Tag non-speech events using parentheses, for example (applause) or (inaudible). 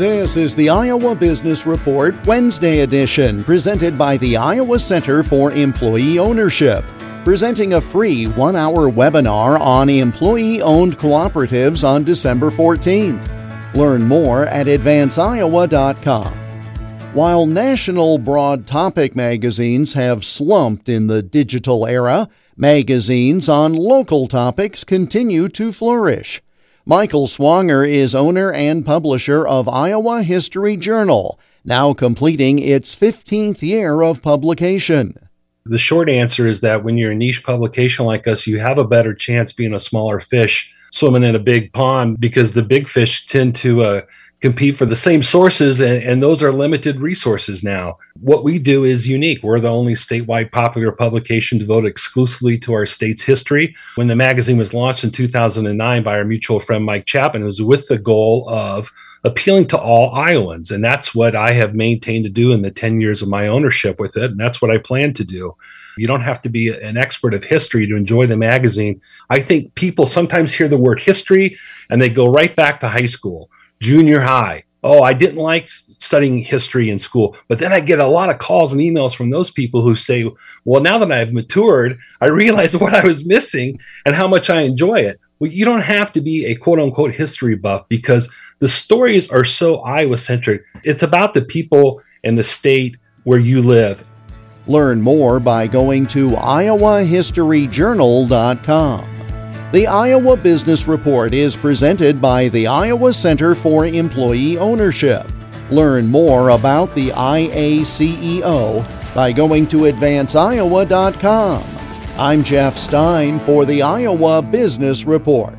This is the Iowa Business Report Wednesday edition, presented by the Iowa Center for Employee Ownership, presenting a free one hour webinar on employee owned cooperatives on December 14th. Learn more at advanceiowa.com. While national broad topic magazines have slumped in the digital era, magazines on local topics continue to flourish. Michael Swanger is owner and publisher of Iowa History Journal, now completing its 15th year of publication. The short answer is that when you're a niche publication like us, you have a better chance being a smaller fish swimming in a big pond because the big fish tend to uh, compete for the same sources, and, and, those are limited resources now. What we do is unique. We're the only statewide popular publication devoted exclusively to our state's history. When the magazine was launched in 2009 by our mutual friend Mike Chapman, it was with the goal of appealing to all Iowans. And that's what I have maintained to do in the 10 years of my ownership with it. And that's what I plan to do. You don't have to be an expert of history to enjoy the magazine. I think people sometimes hear the word history and they go right back to high school junior high. Oh, I didn't like studying history in school. But then I get a lot of calls and emails from those people who say, well, now that I've matured, I realize (laughs) what I was missing and how much I enjoy it. Well, you don't have to be a quote unquote history buff because the stories are so Iowa centric. It's about the people and the state where you live. Learn more by going to iowahistoryjournal.com. The Iowa Business Report is presented by the Iowa Center for Employee Ownership. Learn more about the IACEO by going to advanceiowa.com. I'm Jeff Stein for the Iowa Business Report.